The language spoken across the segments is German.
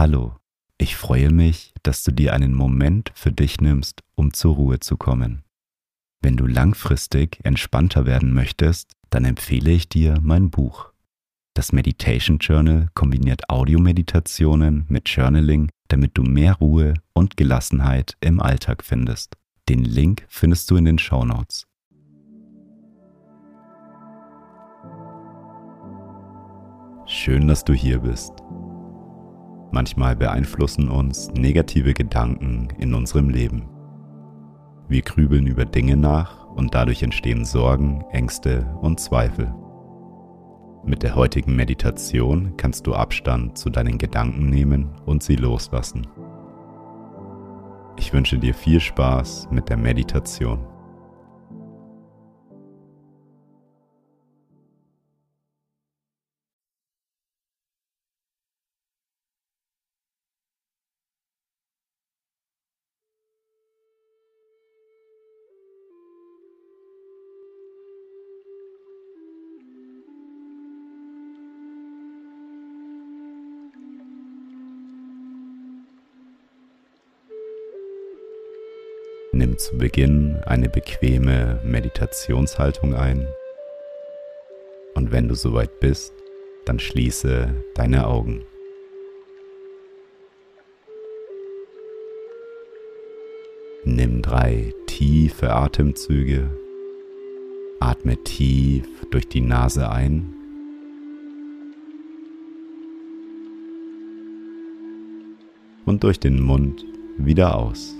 Hallo, ich freue mich, dass du dir einen Moment für dich nimmst, um zur Ruhe zu kommen. Wenn du langfristig entspannter werden möchtest, dann empfehle ich dir mein Buch. Das Meditation Journal kombiniert Audiomeditationen mit Journaling, damit du mehr Ruhe und Gelassenheit im Alltag findest. Den Link findest du in den Show Notes. Schön, dass du hier bist. Manchmal beeinflussen uns negative Gedanken in unserem Leben. Wir grübeln über Dinge nach und dadurch entstehen Sorgen, Ängste und Zweifel. Mit der heutigen Meditation kannst du Abstand zu deinen Gedanken nehmen und sie loslassen. Ich wünsche dir viel Spaß mit der Meditation. Nimm zu Beginn eine bequeme Meditationshaltung ein und wenn du soweit bist, dann schließe deine Augen. Nimm drei tiefe Atemzüge, atme tief durch die Nase ein und durch den Mund wieder aus.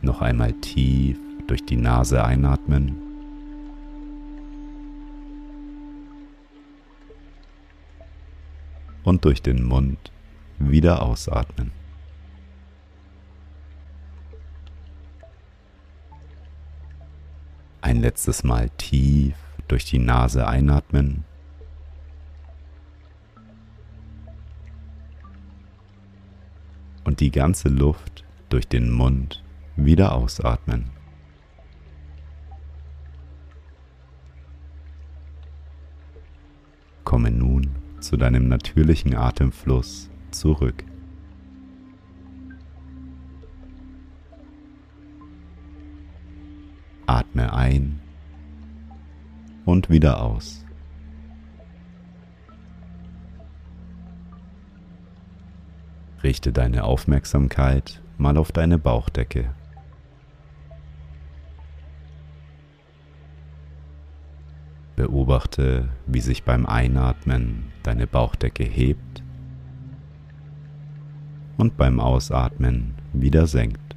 Noch einmal tief durch die Nase einatmen. Und durch den Mund wieder ausatmen. Ein letztes Mal tief durch die Nase einatmen. Und die ganze Luft durch den Mund wieder ausatmen. Komme nun zu deinem natürlichen Atemfluss zurück. Atme ein und wieder aus. Richte deine Aufmerksamkeit mal auf deine Bauchdecke. Beobachte, wie sich beim Einatmen deine Bauchdecke hebt und beim Ausatmen wieder senkt.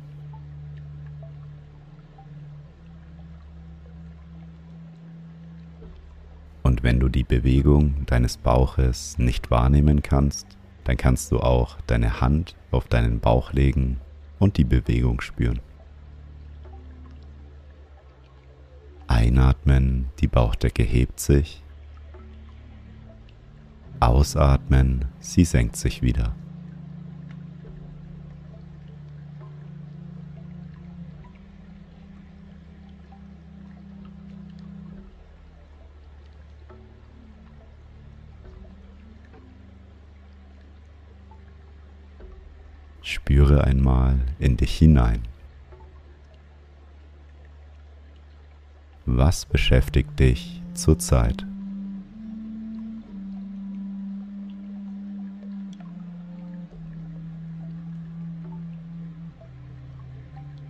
Und wenn du die Bewegung deines Bauches nicht wahrnehmen kannst, dann kannst du auch deine Hand auf deinen Bauch legen und die Bewegung spüren. Einatmen, die Bauchdecke hebt sich. Ausatmen, sie senkt sich wieder. Spüre einmal in dich hinein. Was beschäftigt dich zurzeit?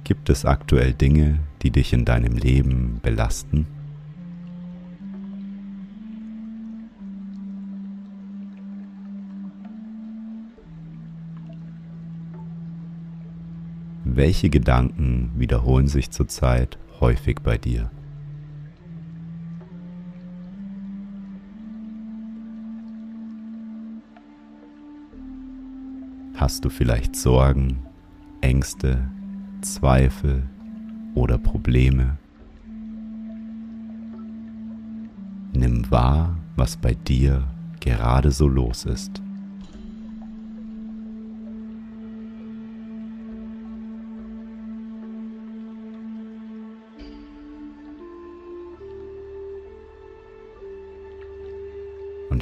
Gibt es aktuell Dinge, die dich in deinem Leben belasten? Welche Gedanken wiederholen sich zurzeit häufig bei dir? Hast du vielleicht Sorgen, Ängste, Zweifel oder Probleme? Nimm wahr, was bei dir gerade so los ist.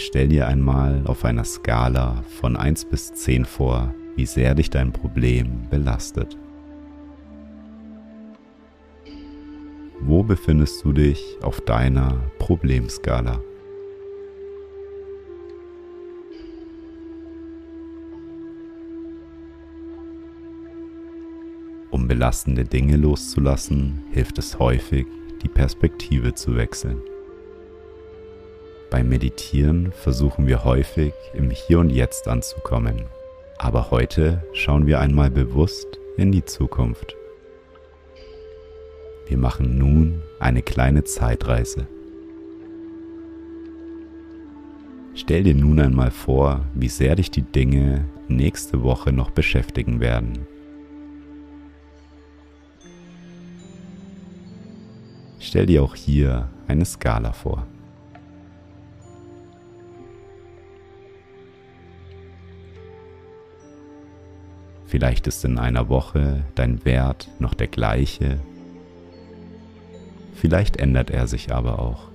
Stell dir einmal auf einer Skala von 1 bis 10 vor, wie sehr dich dein Problem belastet. Wo befindest du dich auf deiner Problemskala? Um belastende Dinge loszulassen, hilft es häufig, die Perspektive zu wechseln. Beim Meditieren versuchen wir häufig im Hier und Jetzt anzukommen, aber heute schauen wir einmal bewusst in die Zukunft. Wir machen nun eine kleine Zeitreise. Stell dir nun einmal vor, wie sehr dich die Dinge nächste Woche noch beschäftigen werden. Stell dir auch hier eine Skala vor. Vielleicht ist in einer Woche dein Wert noch der gleiche. Vielleicht ändert er sich aber auch.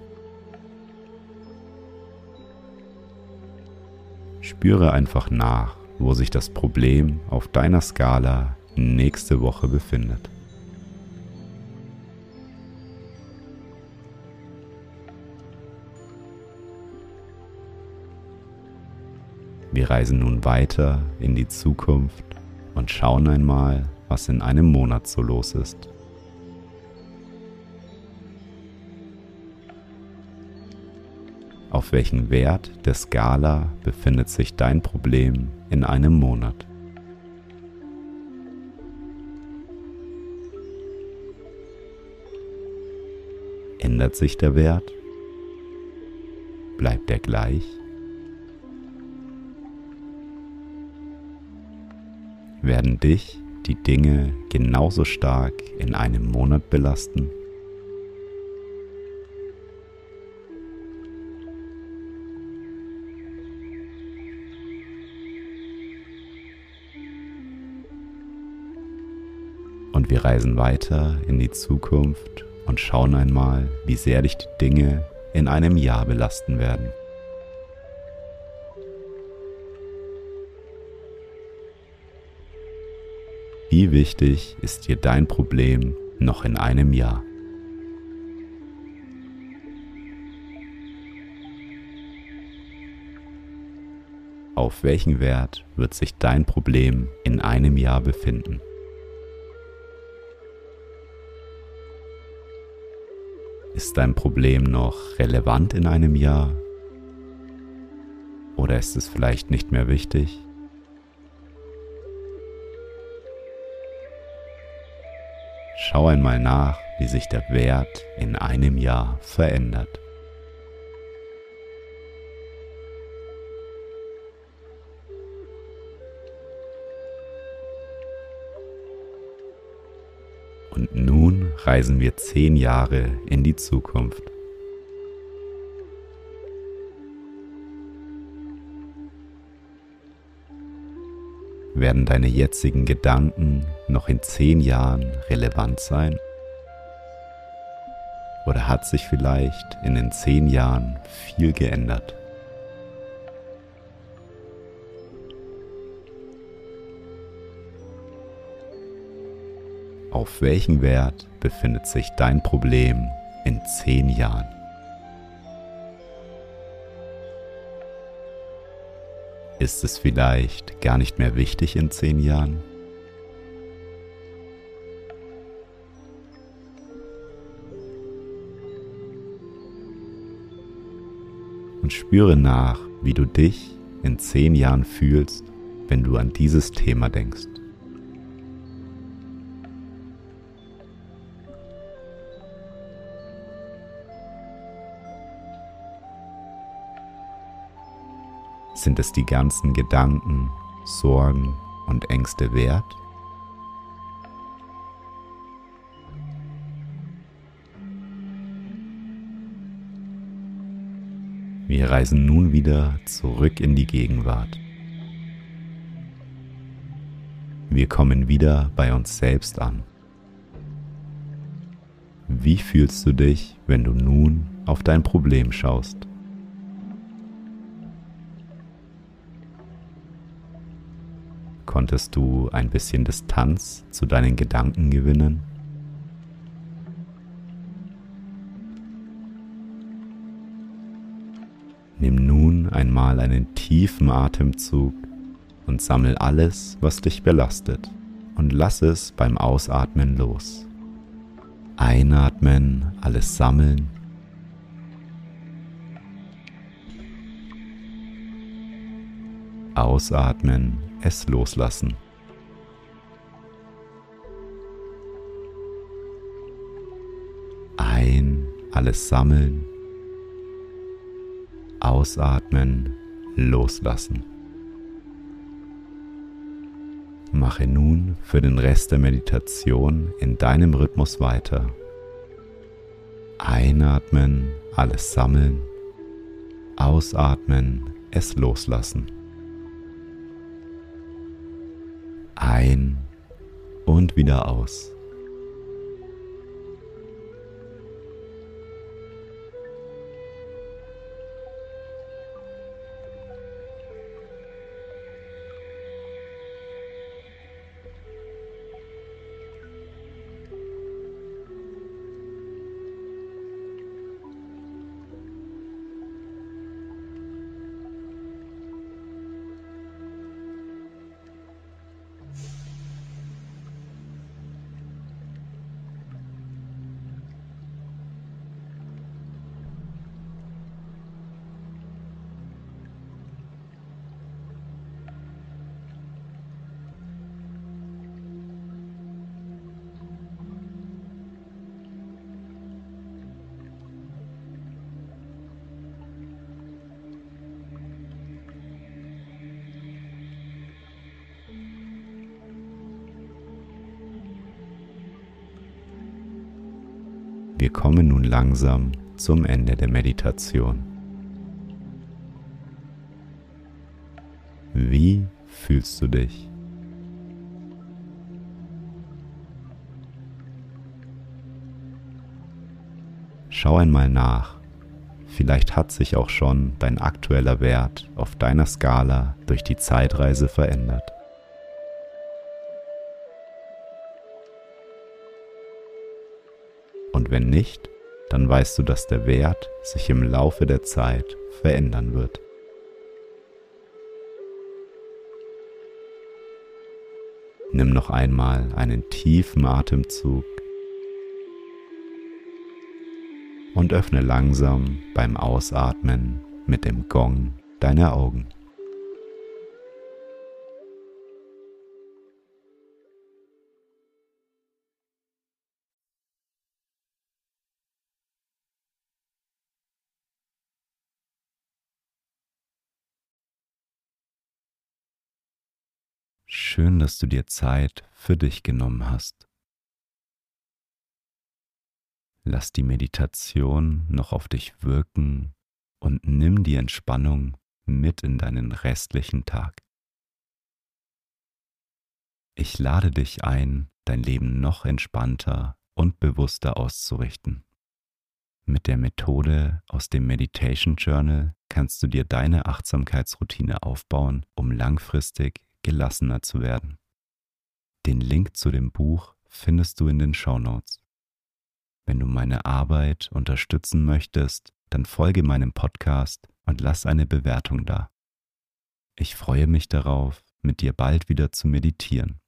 Spüre einfach nach, wo sich das Problem auf deiner Skala nächste Woche befindet. Wir reisen nun weiter in die Zukunft und schauen einmal, was in einem Monat so los ist. Auf welchen Wert der Skala befindet sich dein Problem in einem Monat? Ändert sich der Wert? Bleibt er gleich? Werden dich die Dinge genauso stark in einem Monat belasten? Und wir reisen weiter in die Zukunft und schauen einmal, wie sehr dich die Dinge in einem Jahr belasten werden. Wie wichtig ist dir dein Problem noch in einem Jahr? Auf welchen Wert wird sich dein Problem in einem Jahr befinden? Ist dein Problem noch relevant in einem Jahr? Oder ist es vielleicht nicht mehr wichtig? Schau einmal nach, wie sich der Wert in einem Jahr verändert. Und nun reisen wir zehn Jahre in die Zukunft. Werden deine jetzigen Gedanken noch in zehn Jahren relevant sein? Oder hat sich vielleicht in den zehn Jahren viel geändert? Auf welchen Wert befindet sich dein Problem in zehn Jahren? Ist es vielleicht gar nicht mehr wichtig in zehn Jahren? Und spüre nach, wie du dich in zehn Jahren fühlst, wenn du an dieses Thema denkst. Sind es die ganzen Gedanken, Sorgen und Ängste wert? Wir reisen nun wieder zurück in die Gegenwart. Wir kommen wieder bei uns selbst an. Wie fühlst du dich, wenn du nun auf dein Problem schaust? Konntest du ein bisschen Distanz zu deinen Gedanken gewinnen? Nimm nun einmal einen tiefen Atemzug und sammel alles, was dich belastet und lass es beim Ausatmen los. Einatmen, alles sammeln. Ausatmen, es loslassen. Ein, alles sammeln. Ausatmen, loslassen. Mache nun für den Rest der Meditation in deinem Rhythmus weiter. Einatmen, alles sammeln. Ausatmen, es loslassen. Ein und wieder aus. Wir kommen nun langsam zum Ende der Meditation. Wie fühlst du dich? Schau einmal nach. Vielleicht hat sich auch schon dein aktueller Wert auf deiner Skala durch die Zeitreise verändert. Wenn nicht, dann weißt du, dass der Wert sich im Laufe der Zeit verändern wird. Nimm noch einmal einen tiefen Atemzug und öffne langsam beim Ausatmen mit dem Gong deine Augen. Schön, dass du dir Zeit für dich genommen hast. Lass die Meditation noch auf dich wirken und nimm die Entspannung mit in deinen restlichen Tag. Ich lade dich ein, dein Leben noch entspannter und bewusster auszurichten. Mit der Methode aus dem Meditation Journal kannst du dir deine Achtsamkeitsroutine aufbauen, um langfristig gelassener zu werden. Den Link zu dem Buch findest du in den Show Notes. Wenn du meine Arbeit unterstützen möchtest, dann folge meinem Podcast und lass eine Bewertung da. Ich freue mich darauf, mit dir bald wieder zu meditieren.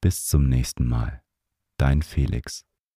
Bis zum nächsten Mal. Dein Felix.